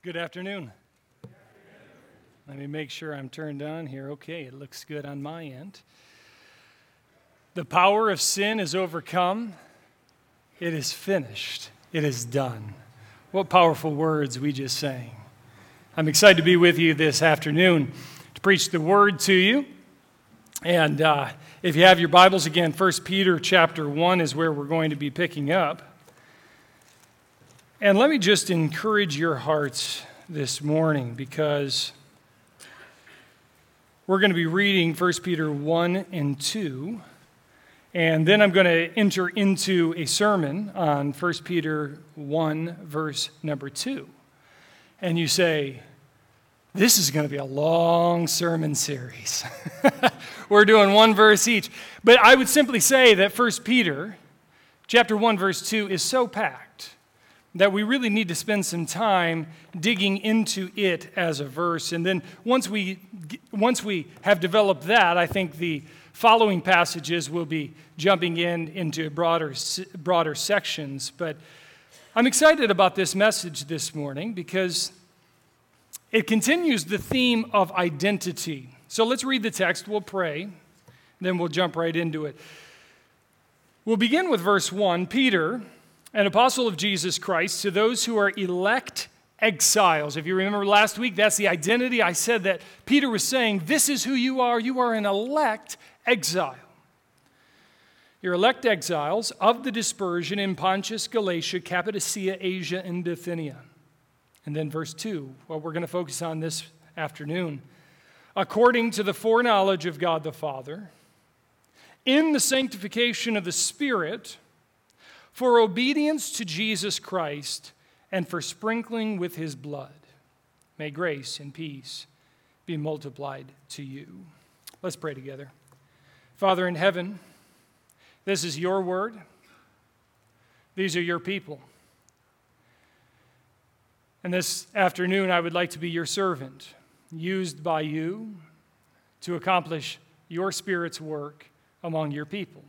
Good afternoon. Let me make sure I'm turned on here. Okay, it looks good on my end. The power of sin is overcome. It is finished. It is done. What powerful words we just sang. I'm excited to be with you this afternoon to preach the word to you. And uh, if you have your Bibles again, 1 Peter chapter 1 is where we're going to be picking up. And let me just encourage your hearts this morning because we're going to be reading 1 Peter 1 and 2. And then I'm going to enter into a sermon on 1 Peter 1, verse number 2. And you say, this is going to be a long sermon series. We're doing one verse each. But I would simply say that 1 Peter chapter 1 verse 2 is so packed that we really need to spend some time digging into it as a verse. And then once we, once we have developed that, I think the following passages will be jumping in into broader, broader sections. But I'm excited about this message this morning because it continues the theme of identity. So let's read the text, we'll pray, then we'll jump right into it. We'll begin with verse 1. Peter, an apostle of Jesus Christ, to those who are elect exiles. If you remember last week, that's the identity. I said that Peter was saying, This is who you are. You are an elect exile. You're elect exiles of the dispersion in Pontus, Galatia, Cappadocia, Asia, and Bithynia. And then verse 2, what we're going to focus on this afternoon. According to the foreknowledge of God the Father, in the sanctification of the Spirit, for obedience to Jesus Christ and for sprinkling with his blood. May grace and peace be multiplied to you. Let's pray together. Father in heaven, this is your word. These are your people. And this afternoon, I would like to be your servant, used by you to accomplish your Spirit's work among your people.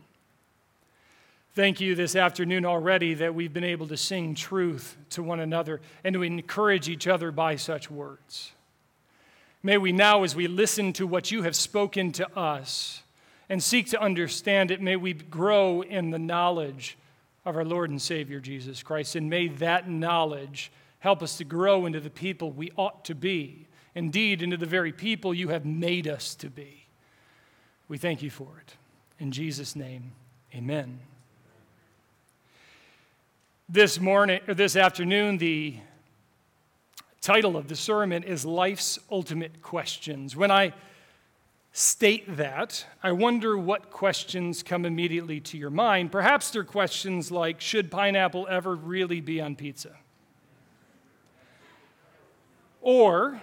Thank you this afternoon already that we've been able to sing truth to one another and to encourage each other by such words. May we now, as we listen to what you have spoken to us and seek to understand it, may we grow in the knowledge of our Lord and Savior Jesus Christ. And may that knowledge help us to grow into the people we ought to be, indeed, into the very people you have made us to be. We thank you for it. In Jesus' name, amen. This morning or this afternoon, the title of the sermon is Life's Ultimate Questions. When I state that, I wonder what questions come immediately to your mind. Perhaps they're questions like Should pineapple ever really be on pizza? Or,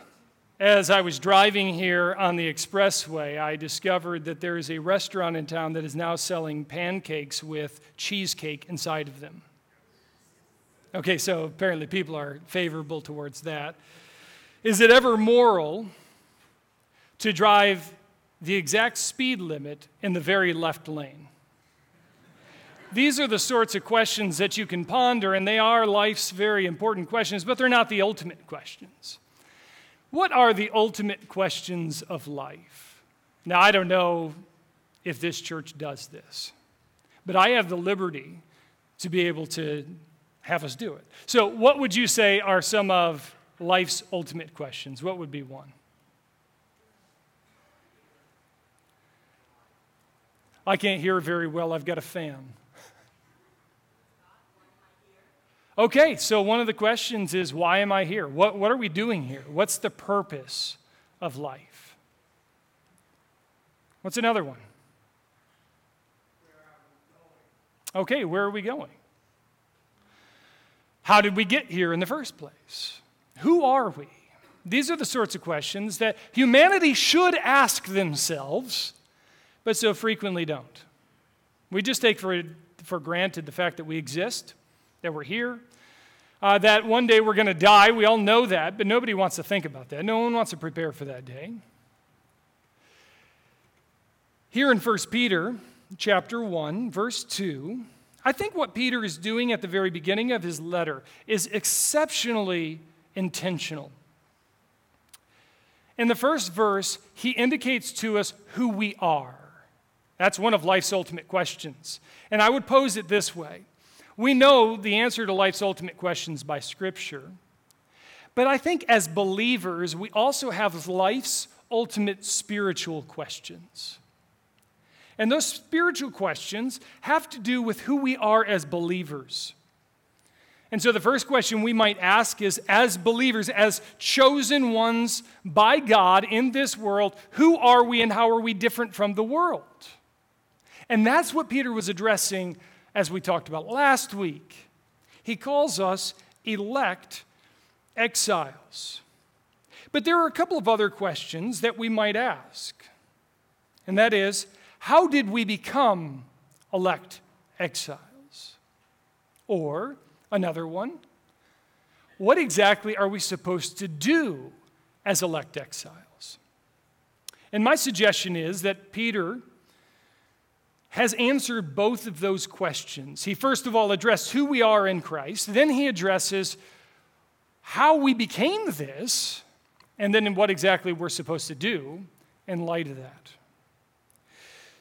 as I was driving here on the expressway, I discovered that there is a restaurant in town that is now selling pancakes with cheesecake inside of them. Okay, so apparently people are favorable towards that. Is it ever moral to drive the exact speed limit in the very left lane? These are the sorts of questions that you can ponder, and they are life's very important questions, but they're not the ultimate questions. What are the ultimate questions of life? Now, I don't know if this church does this, but I have the liberty to be able to have us do it. So, what would you say are some of life's ultimate questions? What would be one? I can't hear very well. I've got a fan. Okay, so one of the questions is why am I here? What, what are we doing here? What's the purpose of life? What's another one? Okay, where are we going? How did we get here in the first place? Who are we? These are the sorts of questions that humanity should ask themselves, but so frequently don't. We just take for, for granted the fact that we exist, that we're here, uh, that one day we're going to die. We all know that, but nobody wants to think about that. No one wants to prepare for that day. Here in 1 Peter chapter 1, verse 2, I think what Peter is doing at the very beginning of his letter is exceptionally intentional. In the first verse, he indicates to us who we are. That's one of life's ultimate questions. And I would pose it this way We know the answer to life's ultimate questions by Scripture. But I think as believers, we also have life's ultimate spiritual questions. And those spiritual questions have to do with who we are as believers. And so the first question we might ask is as believers, as chosen ones by God in this world, who are we and how are we different from the world? And that's what Peter was addressing as we talked about last week. He calls us elect exiles. But there are a couple of other questions that we might ask. And that is, how did we become elect exiles? Or, Another one. What exactly are we supposed to do as elect exiles? And my suggestion is that Peter has answered both of those questions. He first of all addressed who we are in Christ, then he addresses how we became this, and then what exactly we're supposed to do in light of that.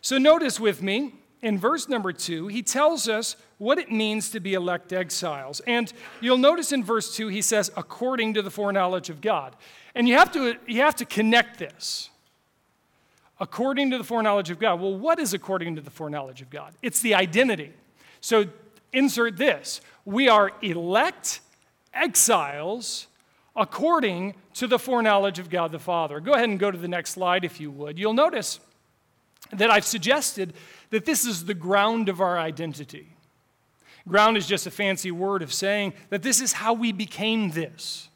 So notice with me in verse number two, he tells us what it means to be elect exiles. And you'll notice in verse two, he says, according to the foreknowledge of God. And you have to, you have to connect this. According to the foreknowledge of God. Well, what is according to the foreknowledge of God? It's the identity. So insert this we are elect exiles according to the foreknowledge of God the Father. Go ahead and go to the next slide if you would. You'll notice that I've suggested that this is the ground of our identity. Ground is just a fancy word of saying that this is how we became this.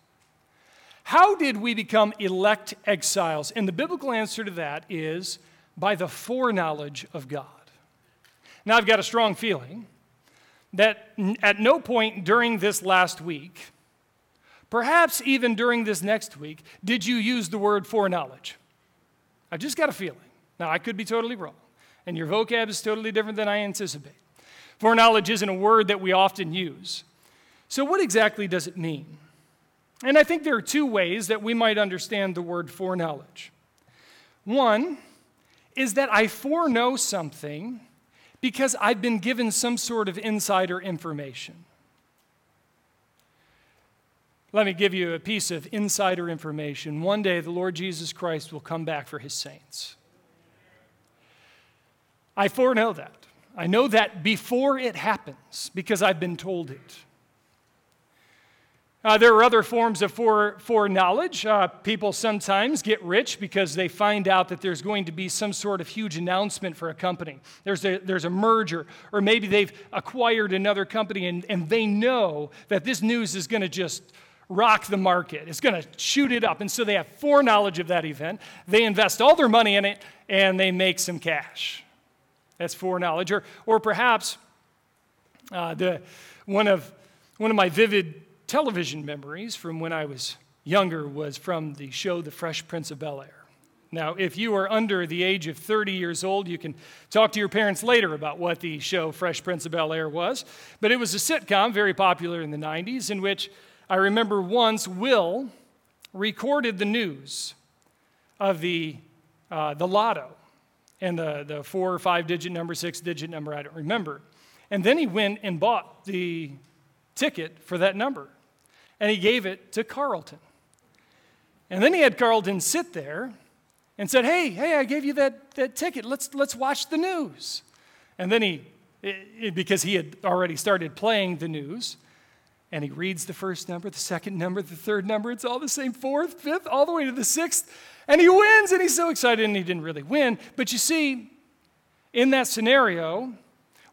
How did we become elect exiles? And the biblical answer to that is by the foreknowledge of God. Now, I've got a strong feeling that at no point during this last week, perhaps even during this next week, did you use the word foreknowledge. I've just got a feeling. Now, I could be totally wrong, and your vocab is totally different than I anticipate. Foreknowledge isn't a word that we often use. So, what exactly does it mean? And I think there are two ways that we might understand the word foreknowledge. One is that I foreknow something because I've been given some sort of insider information. Let me give you a piece of insider information. One day, the Lord Jesus Christ will come back for his saints. I foreknow that. I know that before it happens because I've been told it. Uh, there are other forms of fore, foreknowledge. Uh, people sometimes get rich because they find out that there's going to be some sort of huge announcement for a company. There's a, there's a merger, or maybe they've acquired another company and, and they know that this news is going to just rock the market. It's going to shoot it up. And so they have foreknowledge of that event. They invest all their money in it and they make some cash. That's foreknowledge. Or, or perhaps uh, the, one, of, one of my vivid television memories from when I was younger was from the show The Fresh Prince of Bel Air. Now, if you are under the age of 30 years old, you can talk to your parents later about what the show Fresh Prince of Bel Air was. But it was a sitcom, very popular in the 90s, in which I remember once Will recorded the news of the, uh, the lotto and the, the four or five digit number, six digit number, I don't remember. And then he went and bought the ticket for that number. And he gave it to Carlton. And then he had Carlton sit there and said, Hey, hey, I gave you that, that ticket. Let's, let's watch the news. And then he, it, because he had already started playing the news, and he reads the first number, the second number, the third number. It's all the same, fourth, fifth, all the way to the sixth. And he wins, and he's so excited, and he didn't really win. But you see, in that scenario,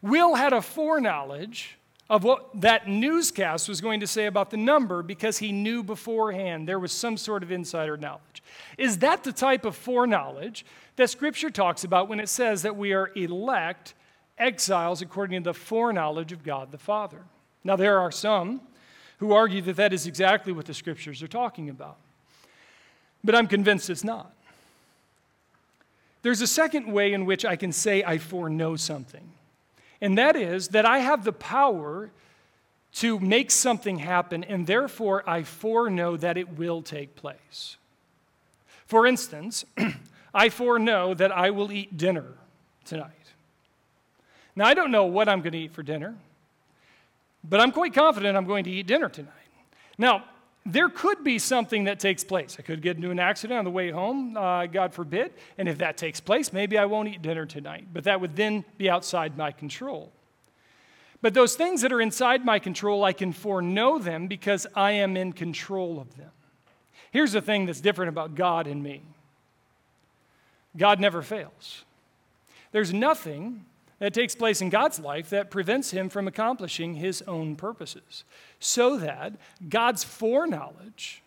Will had a foreknowledge of what that newscast was going to say about the number because he knew beforehand there was some sort of insider knowledge. Is that the type of foreknowledge that Scripture talks about when it says that we are elect exiles according to the foreknowledge of God the Father? Now, there are some who argue that that is exactly what the Scriptures are talking about. But I'm convinced it's not. There's a second way in which I can say I foreknow something, and that is that I have the power to make something happen, and therefore I foreknow that it will take place. For instance, I foreknow that I will eat dinner tonight. Now, I don't know what I'm going to eat for dinner, but I'm quite confident I'm going to eat dinner tonight. Now, there could be something that takes place. I could get into an accident on the way home, uh, God forbid, and if that takes place, maybe I won't eat dinner tonight, but that would then be outside my control. But those things that are inside my control, I can foreknow them because I am in control of them. Here's the thing that's different about God and me God never fails. There's nothing that takes place in God's life that prevents him from accomplishing his own purposes. So that God's foreknowledge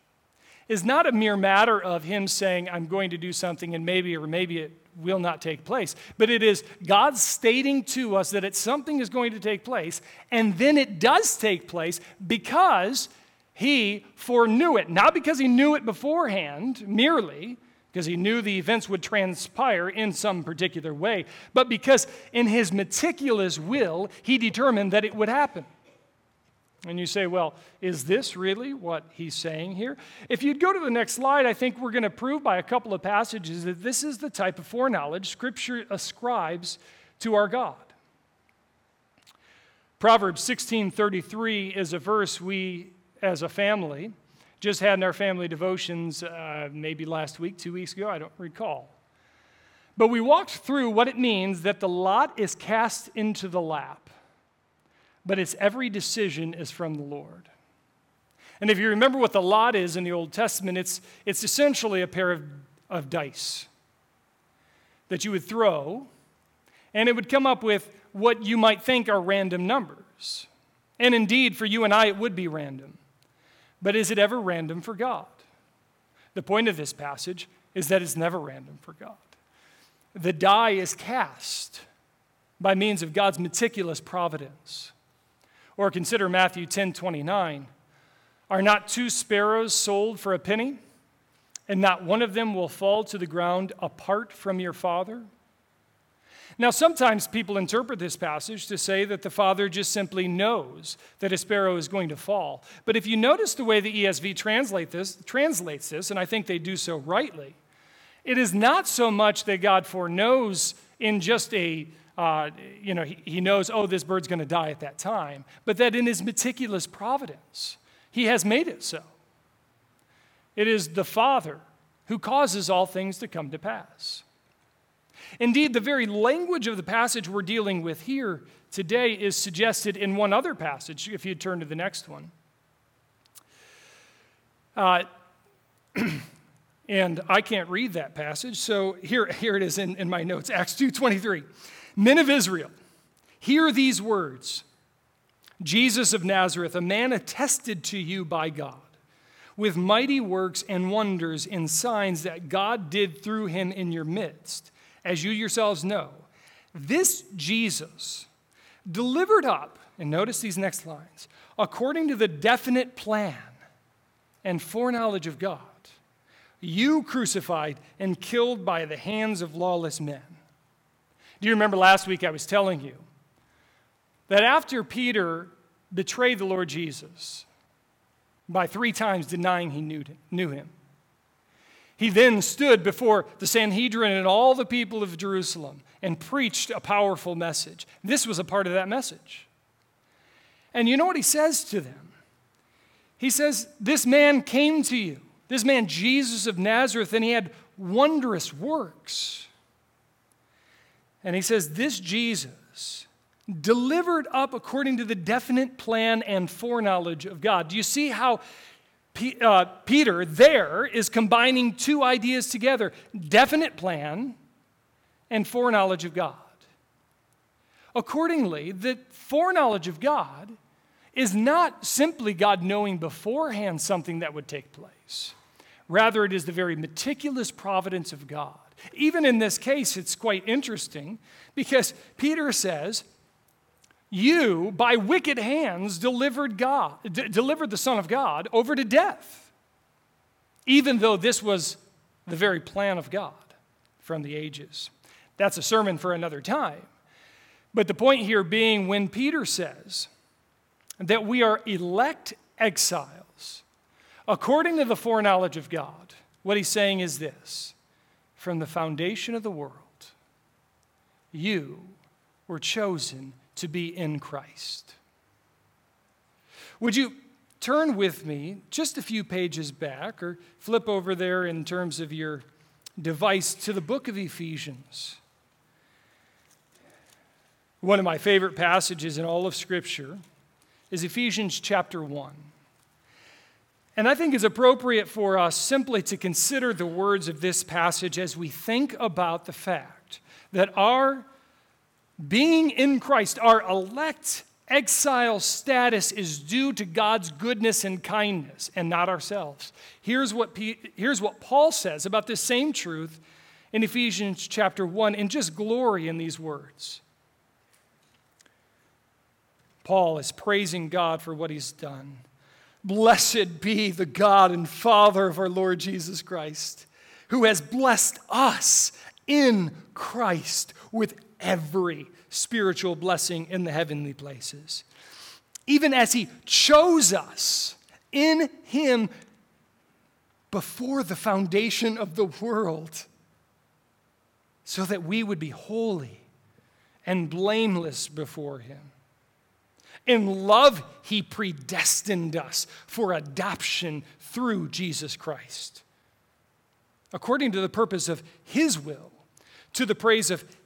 is not a mere matter of him saying, I'm going to do something and maybe or maybe it will not take place, but it is God stating to us that it's something is going to take place, and then it does take place because he foreknew it. Not because he knew it beforehand merely, because he knew the events would transpire in some particular way, but because in his meticulous will, he determined that it would happen. And you say, well, is this really what he's saying here? If you'd go to the next slide, I think we're going to prove by a couple of passages that this is the type of foreknowledge Scripture ascribes to our God. Proverbs 16:33 is a verse we as a family just had in our family devotions uh, maybe last week, two weeks ago, I don't recall. But we walked through what it means that the lot is cast into the lap, but its every decision is from the Lord. And if you remember what the lot is in the Old Testament, it's, it's essentially a pair of, of dice that you would throw, and it would come up with what you might think are random numbers. And indeed, for you and I, it would be random. But is it ever random for God? The point of this passage is that it's never random for God. The die is cast by means of God's meticulous providence. Or consider Matthew 10 29. Are not two sparrows sold for a penny? And not one of them will fall to the ground apart from your Father? Now, sometimes people interpret this passage to say that the Father just simply knows that a sparrow is going to fall. But if you notice the way the ESV translate this, translates this, and I think they do so rightly, it is not so much that God foreknows in just a, uh, you know, he, he knows, oh, this bird's going to die at that time, but that in his meticulous providence, he has made it so. It is the Father who causes all things to come to pass. Indeed, the very language of the passage we're dealing with here today is suggested in one other passage, if you turn to the next one. Uh, and I can't read that passage, so here, here it is in, in my notes Acts 2.23. Men of Israel, hear these words Jesus of Nazareth, a man attested to you by God with mighty works and wonders and signs that God did through him in your midst as you yourselves know, this Jesus delivered up, and notice these next lines, according to the definite plan and foreknowledge of God, you crucified and killed by the hands of lawless men. Do you remember last week I was telling you that after Peter betrayed the Lord Jesus by three times denying he knew him, he then stood before the Sanhedrin and all the people of Jerusalem and preached a powerful message. This was a part of that message. And you know what he says to them? He says, This man came to you, this man Jesus of Nazareth, and he had wondrous works. And he says, This Jesus delivered up according to the definite plan and foreknowledge of God. Do you see how Uh, Peter there is combining two ideas together definite plan and foreknowledge of God. Accordingly, the foreknowledge of God is not simply God knowing beforehand something that would take place. Rather, it is the very meticulous providence of God. Even in this case, it's quite interesting because Peter says, you, by wicked hands, delivered God, d- delivered the Son of God over to death, even though this was the very plan of God from the ages. That's a sermon for another time. But the point here being when Peter says that we are elect exiles according to the foreknowledge of God. What he's saying is this from the foundation of the world, you were chosen to be in Christ. Would you turn with me just a few pages back or flip over there in terms of your device to the book of Ephesians? One of my favorite passages in all of Scripture is Ephesians chapter 1. And I think it's appropriate for us simply to consider the words of this passage as we think about the fact that our being in Christ, our elect exile status is due to God's goodness and kindness and not ourselves. Here's what, P- here's what Paul says about this same truth in Ephesians chapter 1 and just glory in these words. Paul is praising God for what he's done. Blessed be the God and Father of our Lord Jesus Christ, who has blessed us in Christ with every spiritual blessing in the heavenly places. Even as he chose us in him before the foundation of the world, so that we would be holy and blameless before him. In love, he predestined us for adoption through Jesus Christ, according to the purpose of his will, to the praise of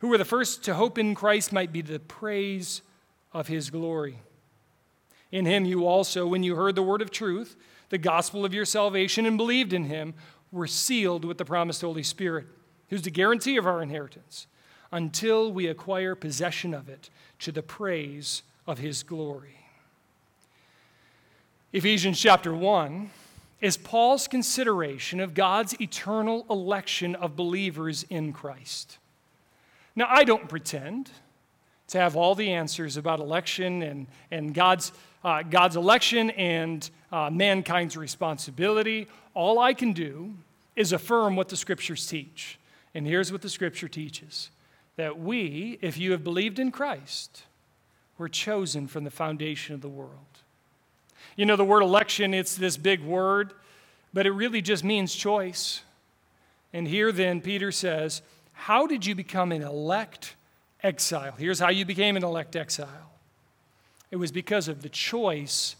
who were the first to hope in Christ, might be the praise of His glory. In Him, you also, when you heard the word of truth, the gospel of your salvation, and believed in Him, were sealed with the promised Holy Spirit, who's the guarantee of our inheritance until we acquire possession of it to the praise of his glory. Ephesians chapter 1 is Paul's consideration of God's eternal election of believers in Christ. Now, I don't pretend to have all the answers about election and, and God's, uh, God's election and uh, mankind's responsibility. All I can do is affirm what the scriptures teach. And here's what the scripture teaches that we, if you have believed in Christ, were chosen from the foundation of the world. You know, the word election, it's this big word, but it really just means choice. And here then, Peter says, How did you become an elect exile? Here's how you became an elect exile it was because of the choice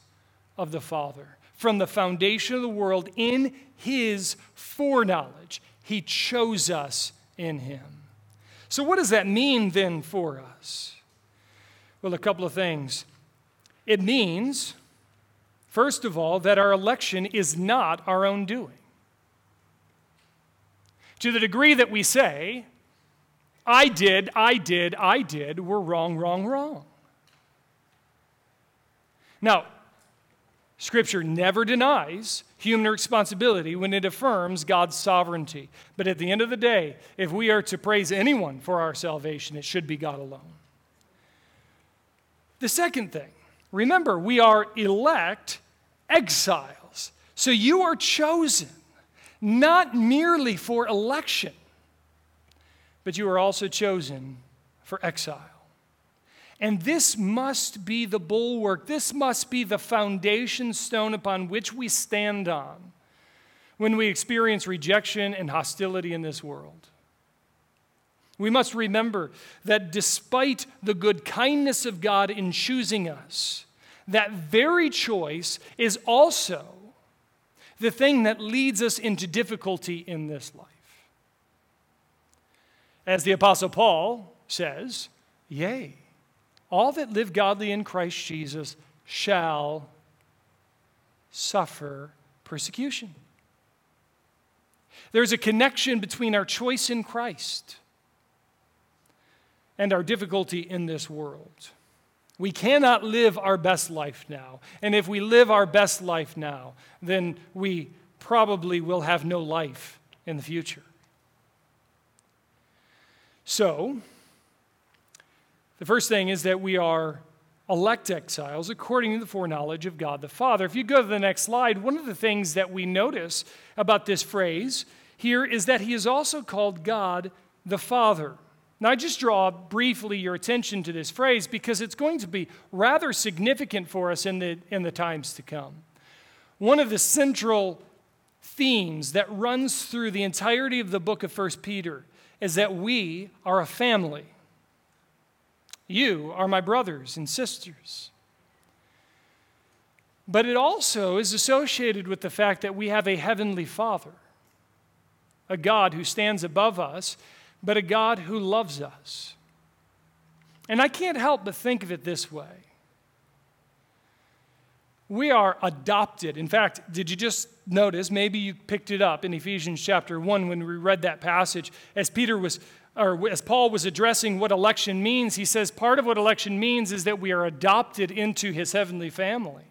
of the Father. From the foundation of the world, in his foreknowledge, he chose us in him. So, what does that mean then for us? Well, a couple of things. It means, first of all, that our election is not our own doing. To the degree that we say, I did, I did, I did, we're wrong, wrong, wrong. Now, Scripture never denies human responsibility when it affirms God's sovereignty. But at the end of the day, if we are to praise anyone for our salvation, it should be God alone. The second thing, remember, we are elect exiles. So you are chosen not merely for election, but you are also chosen for exile. And this must be the bulwark, this must be the foundation stone upon which we stand on when we experience rejection and hostility in this world. We must remember that despite the good kindness of God in choosing us, that very choice is also the thing that leads us into difficulty in this life. As the Apostle Paul says, Yea, all that live godly in Christ Jesus shall suffer persecution. There's a connection between our choice in Christ and our difficulty in this world. We cannot live our best life now. And if we live our best life now, then we probably will have no life in the future. So, the first thing is that we are elect exiles according to the foreknowledge of God the Father. If you go to the next slide, one of the things that we notice about this phrase here is that he is also called God the Father. Now, I just draw briefly your attention to this phrase because it's going to be rather significant for us in the, in the times to come. One of the central themes that runs through the entirety of the book of 1 Peter is that we are a family. You are my brothers and sisters. But it also is associated with the fact that we have a heavenly Father, a God who stands above us but a God who loves us. And I can't help but think of it this way we are adopted. In fact, did you just notice? Maybe you picked it up in Ephesians chapter 1 when we read that passage. As Peter was, or as Paul was addressing what election means, he says part of what election means is that we are adopted into his heavenly family.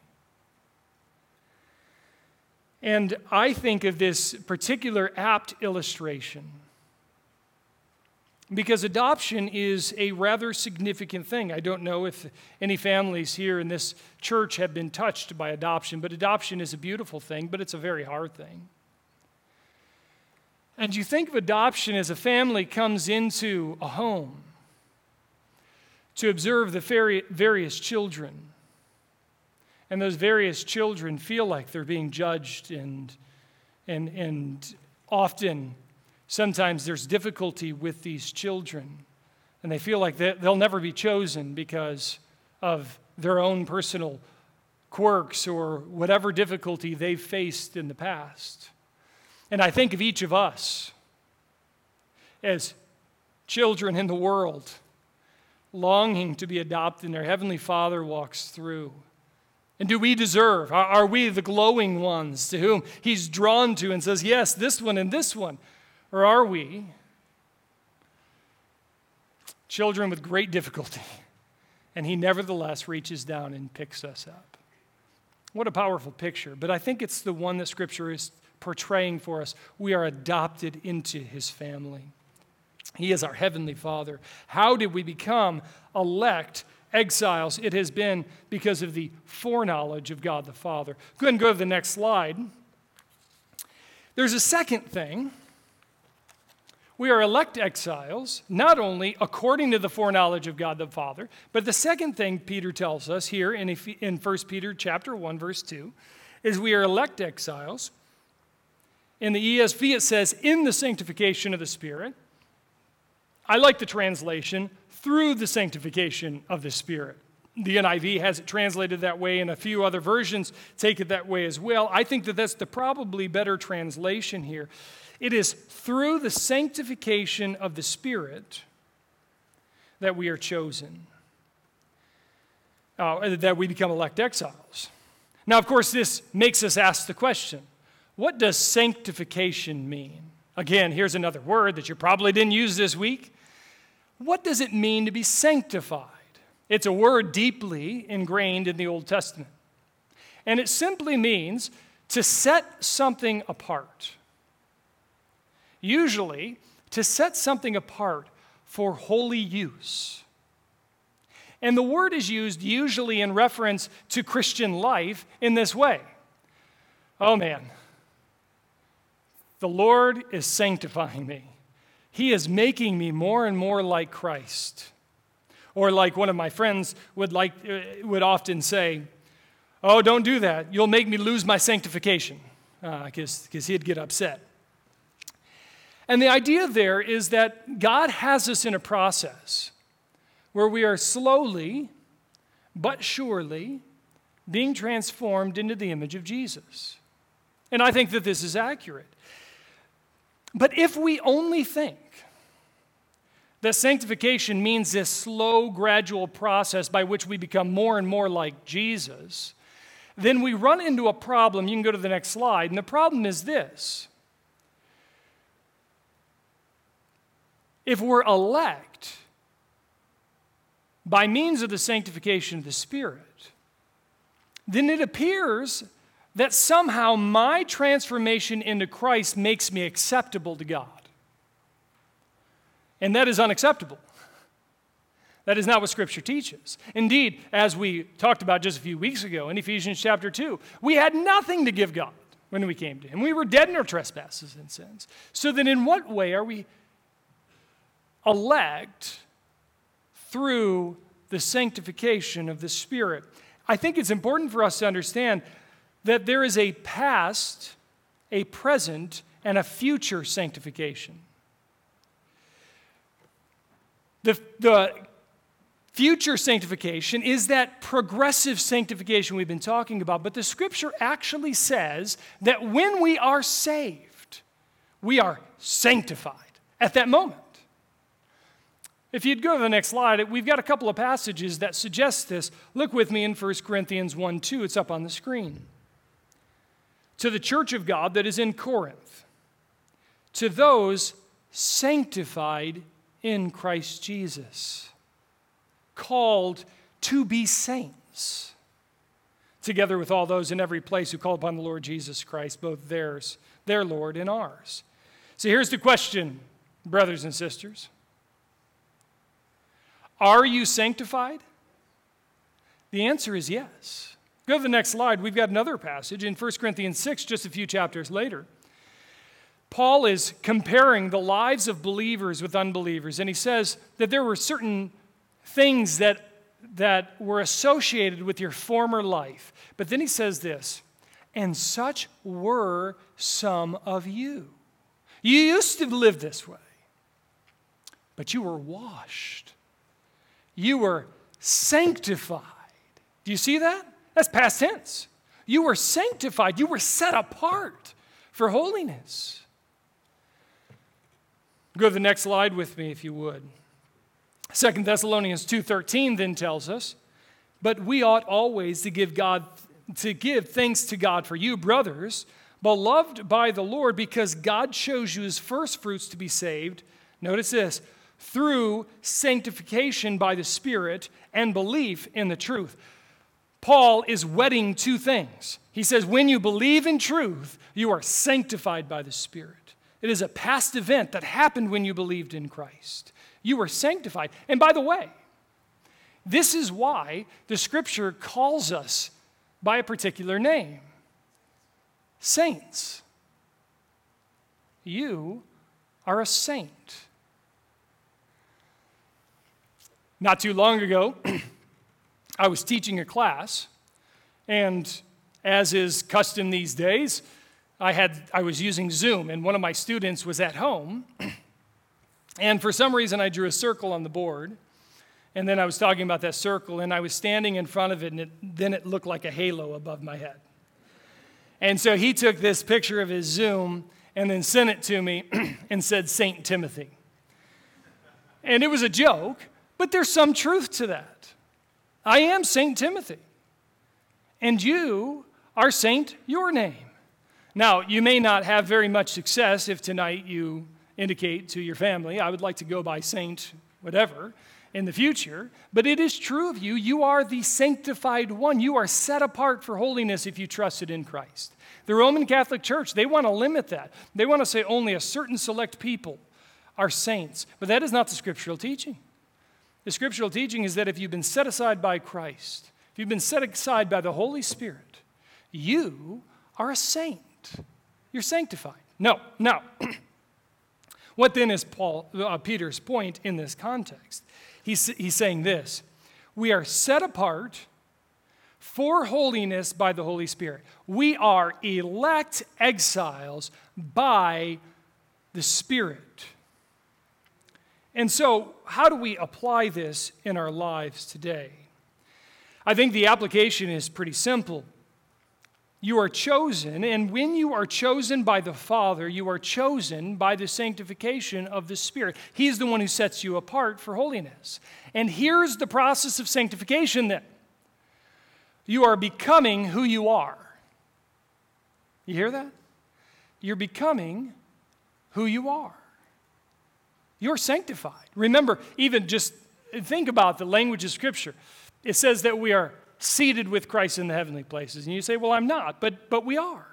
And I think of this particular apt illustration because adoption is a rather significant thing. I don't know if any families here in this church have been touched by adoption, but adoption is a beautiful thing, but it's a very hard thing. And you think of adoption as a family comes into a home to observe the various children. And those various children feel like they're being judged and, and, and often Sometimes there's difficulty with these children, and they feel like they'll never be chosen because of their own personal quirks or whatever difficulty they've faced in the past. And I think of each of us as children in the world longing to be adopted, and our Heavenly Father walks through. And do we deserve? Are we the glowing ones to whom He's drawn to and says, Yes, this one and this one? Or are we children with great difficulty? And he nevertheless reaches down and picks us up. What a powerful picture. But I think it's the one that Scripture is portraying for us. We are adopted into his family. He is our heavenly Father. How did we become elect exiles? It has been because of the foreknowledge of God the Father. Go ahead and go to the next slide. There's a second thing we are elect exiles, not only according to the foreknowledge of God the Father, but the second thing Peter tells us here in, in 1 Peter chapter 1, verse 2, is we are elect exiles. In the ESV, it says, in the sanctification of the Spirit. I like the translation, through the sanctification of the Spirit. The NIV has it translated that way, and a few other versions take it that way as well. I think that that's the probably better translation here. It is through the sanctification of the Spirit that we are chosen, uh, that we become elect exiles. Now, of course, this makes us ask the question what does sanctification mean? Again, here's another word that you probably didn't use this week. What does it mean to be sanctified? It's a word deeply ingrained in the Old Testament. And it simply means to set something apart usually to set something apart for holy use. And the word is used usually in reference to Christian life in this way Oh man, the Lord is sanctifying me. He is making me more and more like Christ. Or, like one of my friends would, like, uh, would often say, Oh, don't do that. You'll make me lose my sanctification. Because uh, he'd get upset. And the idea there is that God has us in a process where we are slowly but surely being transformed into the image of Jesus. And I think that this is accurate. But if we only think that sanctification means this slow, gradual process by which we become more and more like Jesus, then we run into a problem. You can go to the next slide, and the problem is this. If we're elect by means of the sanctification of the Spirit, then it appears that somehow my transformation into Christ makes me acceptable to God. And that is unacceptable. That is not what Scripture teaches. Indeed, as we talked about just a few weeks ago in Ephesians chapter 2, we had nothing to give God when we came to Him. We were dead in our trespasses and sins. So then, in what way are we elect through the sanctification of the Spirit? I think it's important for us to understand that there is a past, a present, and a future sanctification. The, the future sanctification is that progressive sanctification we've been talking about, but the scripture actually says that when we are saved, we are sanctified at that moment. If you'd go to the next slide, we've got a couple of passages that suggest this. Look with me in 1 Corinthians 1 2, it's up on the screen. To the church of God that is in Corinth, to those sanctified in Christ Jesus, called to be saints, together with all those in every place who call upon the Lord Jesus Christ, both theirs, their Lord, and ours. So here's the question, brothers and sisters Are you sanctified? The answer is yes. Go to the next slide. We've got another passage in 1 Corinthians 6, just a few chapters later. Paul is comparing the lives of believers with unbelievers, and he says that there were certain things that, that were associated with your former life. But then he says this, and such were some of you. You used to live this way, but you were washed, you were sanctified. Do you see that? That's past tense. You were sanctified, you were set apart for holiness. Go to the next slide with me if you would. Second Thessalonians 2:13 then tells us, "But we ought always to give God to give thanks to God for you, brothers, beloved by the Lord, because God chose you as first fruits to be saved." Notice this, through sanctification by the Spirit and belief in the truth. Paul is wedding two things. He says, when you believe in truth, you are sanctified by the Spirit. It is a past event that happened when you believed in Christ. You were sanctified. And by the way, this is why the scripture calls us by a particular name saints. You are a saint. Not too long ago, I was teaching a class, and as is custom these days, I, had, I was using Zoom, and one of my students was at home. And for some reason, I drew a circle on the board. And then I was talking about that circle, and I was standing in front of it, and it, then it looked like a halo above my head. And so he took this picture of his Zoom and then sent it to me and said, St. Timothy. And it was a joke, but there's some truth to that. I am St. Timothy, and you are Saint Your Name. Now, you may not have very much success if tonight you indicate to your family, I would like to go by Saint whatever in the future, but it is true of you. You are the sanctified one. You are set apart for holiness if you trusted in Christ. The Roman Catholic Church, they want to limit that. They want to say only a certain select people are saints, but that is not the scriptural teaching. The scriptural teaching is that if you've been set aside by Christ, if you've been set aside by the Holy Spirit, you are a saint. You're sanctified. No, no. what then is Paul, uh, Peter's point in this context? He's, he's saying this We are set apart for holiness by the Holy Spirit. We are elect exiles by the Spirit. And so, how do we apply this in our lives today? I think the application is pretty simple. You are chosen, and when you are chosen by the Father, you are chosen by the sanctification of the Spirit. He's the one who sets you apart for holiness. And here's the process of sanctification then you are becoming who you are. You hear that? You're becoming who you are. You're sanctified. Remember, even just think about the language of Scripture. It says that we are seated with Christ in the heavenly places. And you say, well, I'm not, but, but we are.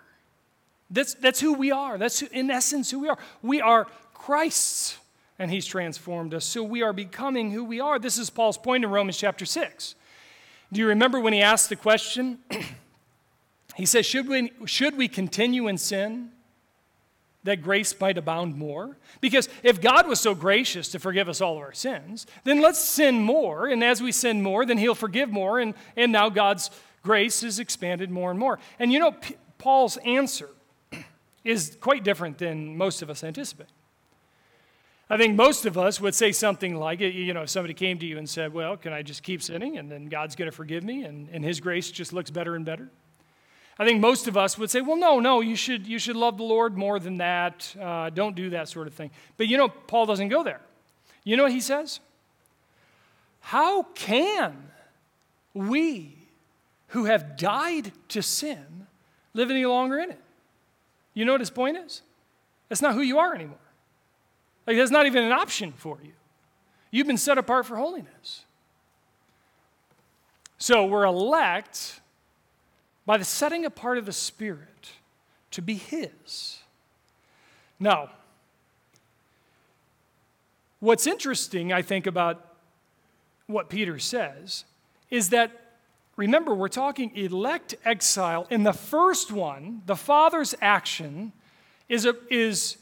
That's, that's who we are. That's who, in essence who we are. We are Christ's, and He's transformed us. So we are becoming who we are. This is Paul's point in Romans chapter 6. Do you remember when he asked the question? he says, should we, should we continue in sin that grace might abound more? Because if God was so gracious to forgive us all of our sins, then let's sin more. And as we sin more, then He'll forgive more. And, and now God's grace is expanded more and more. And you know, P- Paul's answer is quite different than most of us anticipate. I think most of us would say something like, you know, if somebody came to you and said, Well, can I just keep sinning and then God's going to forgive me and, and His grace just looks better and better? I think most of us would say, well, no, no, you should, you should love the Lord more than that. Uh, don't do that sort of thing. But you know, Paul doesn't go there. You know what he says? How can we who have died to sin live any longer in it? You know what his point is? That's not who you are anymore. Like, that's not even an option for you. You've been set apart for holiness. So we're elect by the setting apart of the Spirit to be His. Now, what's interesting, I think, about what Peter says is that, remember, we're talking elect exile. In the first one, the Father's action is, a, is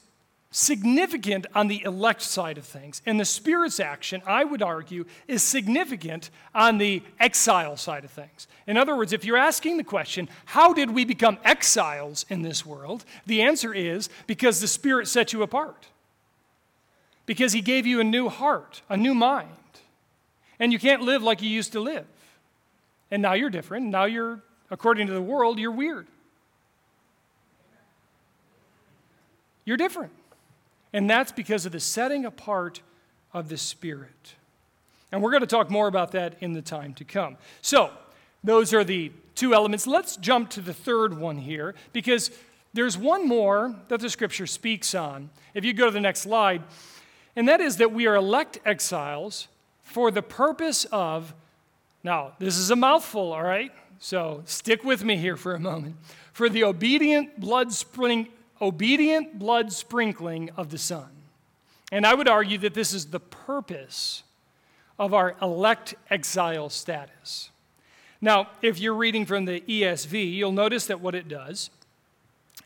significant on the elect side of things. And the Spirit's action, I would argue, is significant on the exile side of things. In other words, if you're asking the question, how did we become exiles in this world? The answer is because the Spirit set you apart. Because He gave you a new heart, a new mind. And you can't live like you used to live. And now you're different. Now you're, according to the world, you're weird. You're different. And that's because of the setting apart of the Spirit. And we're going to talk more about that in the time to come. So, those are the two elements. Let's jump to the third one here because there's one more that the scripture speaks on. If you go to the next slide, and that is that we are elect exiles for the purpose of, now, this is a mouthful, all right? So stick with me here for a moment. For the obedient blood spring, obedient blood sprinkling of the Son. And I would argue that this is the purpose of our elect exile status. Now, if you're reading from the ESV, you'll notice that what it does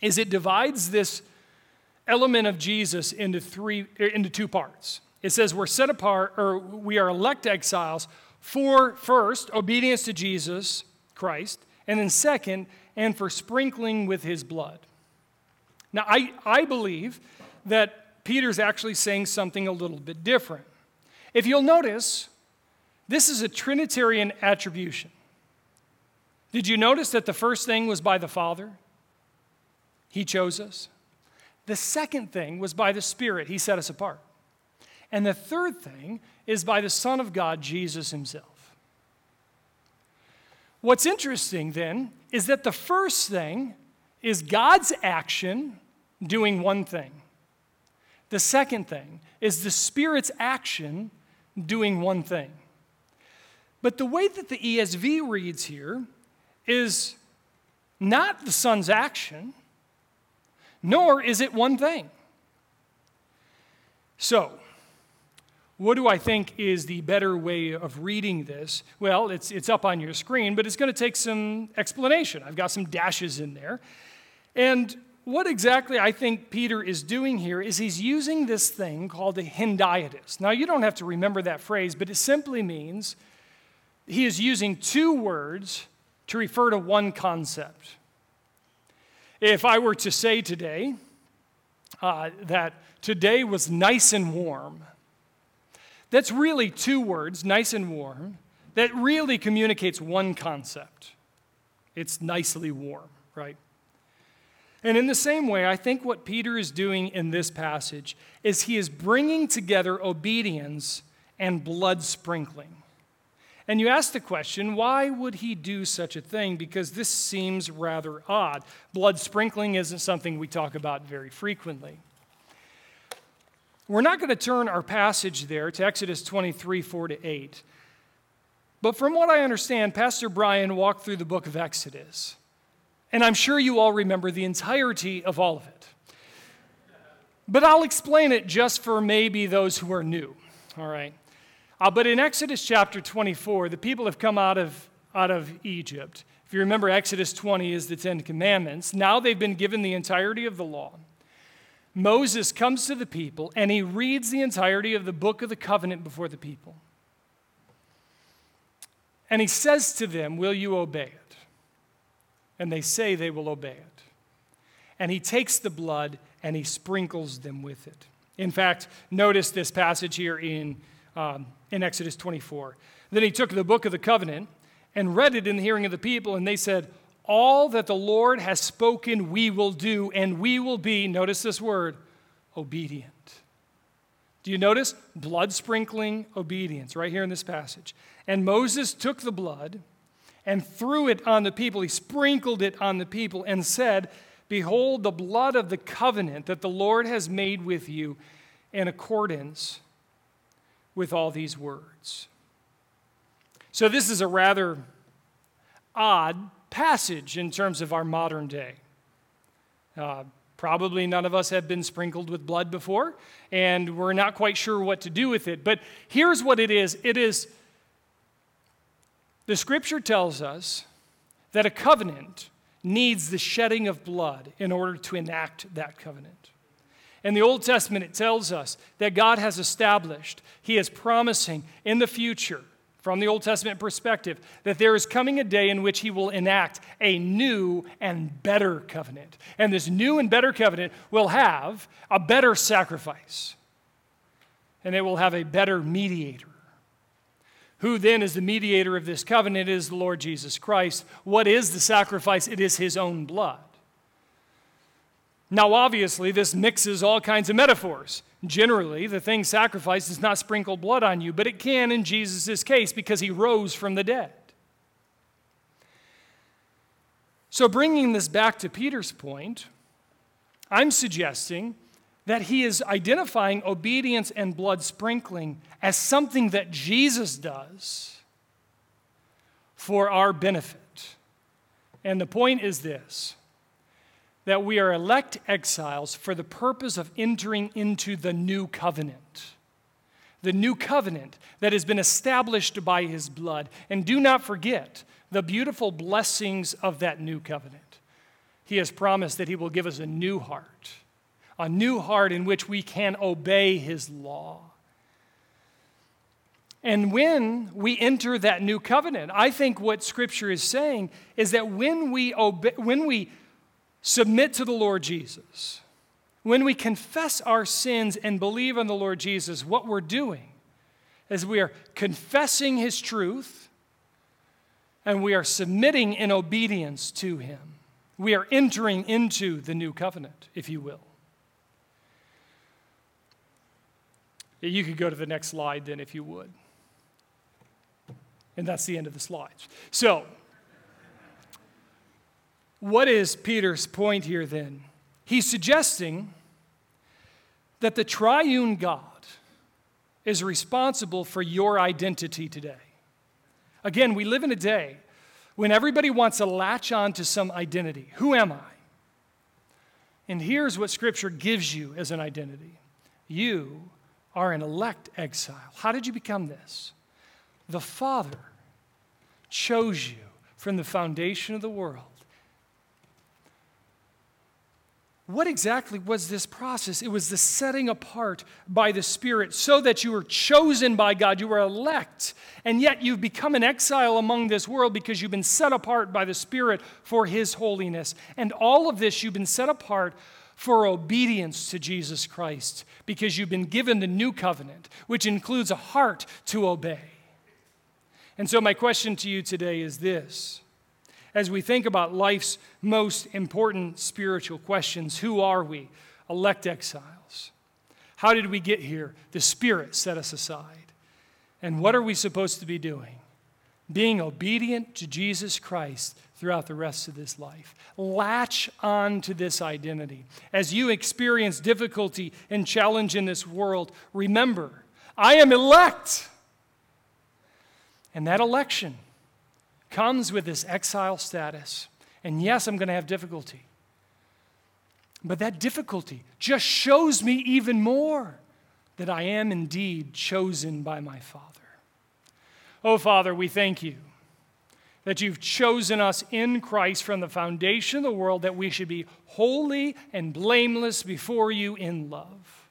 is it divides this element of Jesus into three er, into two parts. It says we're set apart or we are elect exiles for first obedience to Jesus Christ, and then second, and for sprinkling with his blood. Now, I, I believe that Peter's actually saying something a little bit different. If you'll notice, this is a Trinitarian attribution. Did you notice that the first thing was by the Father? He chose us. The second thing was by the Spirit. He set us apart. And the third thing is by the Son of God, Jesus Himself. What's interesting then is that the first thing is God's action doing one thing. The second thing is the Spirit's action doing one thing. But the way that the ESV reads here is not the Son's action, nor is it one thing. So, what do I think is the better way of reading this? Well, it's, it's up on your screen, but it's going to take some explanation. I've got some dashes in there. And what exactly I think Peter is doing here is he's using this thing called a hendiadys. Now, you don't have to remember that phrase, but it simply means he is using two words to refer to one concept. If I were to say today uh, that today was nice and warm, that's really two words, nice and warm, that really communicates one concept. It's nicely warm right? And in the same way, I think what Peter is doing in this passage is he is bringing together obedience and blood sprinkling. And you ask the question, why would he do such a thing? Because this seems rather odd. Blood sprinkling isn't something we talk about very frequently. We're not going to turn our passage there to Exodus 23 4 to 8. But from what I understand, Pastor Brian walked through the book of Exodus. And I'm sure you all remember the entirety of all of it. But I'll explain it just for maybe those who are new. All right. Uh, but in Exodus chapter 24, the people have come out of, out of Egypt. If you remember, Exodus 20 is the Ten Commandments. Now they've been given the entirety of the law. Moses comes to the people and he reads the entirety of the book of the covenant before the people. And he says to them, Will you obey? And they say they will obey it. And he takes the blood and he sprinkles them with it. In fact, notice this passage here in, um, in Exodus 24. Then he took the book of the covenant and read it in the hearing of the people, and they said, All that the Lord has spoken, we will do, and we will be, notice this word, obedient. Do you notice? Blood sprinkling obedience, right here in this passage. And Moses took the blood and threw it on the people. He sprinkled it on the people and said, Behold, the blood of the covenant that the Lord has made with you in accordance with all these words. So, this is a rather odd passage in terms of our modern day. Uh, probably none of us have been sprinkled with blood before, and we're not quite sure what to do with it. But here's what it is it is the scripture tells us that a covenant needs the shedding of blood in order to enact that covenant. In the Old Testament, it tells us that God has established, He is promising in the future, from the Old Testament perspective, that there is coming a day in which He will enact a new and better covenant. And this new and better covenant will have a better sacrifice, and it will have a better mediator. Who then is the mediator of this covenant? It is the Lord Jesus Christ. What is the sacrifice? It is his own blood. Now, obviously, this mixes all kinds of metaphors. Generally, the thing sacrificed does not sprinkle blood on you, but it can in Jesus' case because he rose from the dead. So, bringing this back to Peter's point, I'm suggesting that he is identifying obedience and blood sprinkling as something that Jesus does for our benefit. And the point is this that we are elect exiles for the purpose of entering into the new covenant. The new covenant that has been established by his blood. And do not forget the beautiful blessings of that new covenant. He has promised that he will give us a new heart a new heart in which we can obey His law. And when we enter that new covenant, I think what Scripture is saying is that when we, obey, when we submit to the Lord Jesus, when we confess our sins and believe on the Lord Jesus, what we're doing is we are confessing His truth and we are submitting in obedience to Him. We are entering into the new covenant, if you will. You could go to the next slide then, if you would. And that's the end of the slides. So, what is Peter's point here then? He's suggesting that the triune God is responsible for your identity today. Again, we live in a day when everybody wants to latch on to some identity. Who am I? And here's what Scripture gives you as an identity you are an elect exile. How did you become this? The Father chose you from the foundation of the world. What exactly was this process? It was the setting apart by the Spirit so that you were chosen by God, you were elect, and yet you've become an exile among this world because you've been set apart by the Spirit for His holiness. And all of this, you've been set apart for obedience to Jesus Christ because you've been given the new covenant, which includes a heart to obey. And so, my question to you today is this as we think about life's most important spiritual questions who are we? Elect exiles. How did we get here? The Spirit set us aside. And what are we supposed to be doing? Being obedient to Jesus Christ throughout the rest of this life. Latch on to this identity. As you experience difficulty and challenge in this world, remember, I am elect. And that election comes with this exile status. And yes, I'm going to have difficulty. But that difficulty just shows me even more that I am indeed chosen by my Father. Oh, Father, we thank you that you've chosen us in Christ from the foundation of the world that we should be holy and blameless before you in love.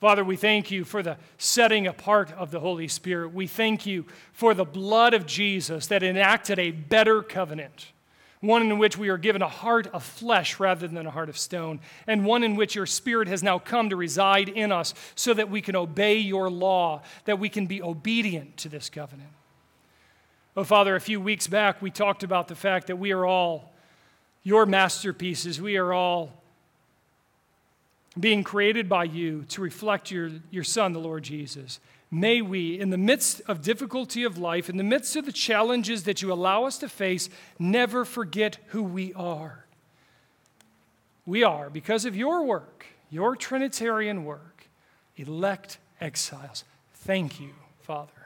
Father, we thank you for the setting apart of the Holy Spirit. We thank you for the blood of Jesus that enacted a better covenant one in which we are given a heart of flesh rather than a heart of stone, and one in which your Spirit has now come to reside in us so that we can obey your law, that we can be obedient to this covenant. Oh, Father, a few weeks back we talked about the fact that we are all your masterpieces. We are all being created by you to reflect your, your Son, the Lord Jesus. May we, in the midst of difficulty of life, in the midst of the challenges that you allow us to face, never forget who we are. We are, because of your work, your Trinitarian work, elect exiles. Thank you, Father.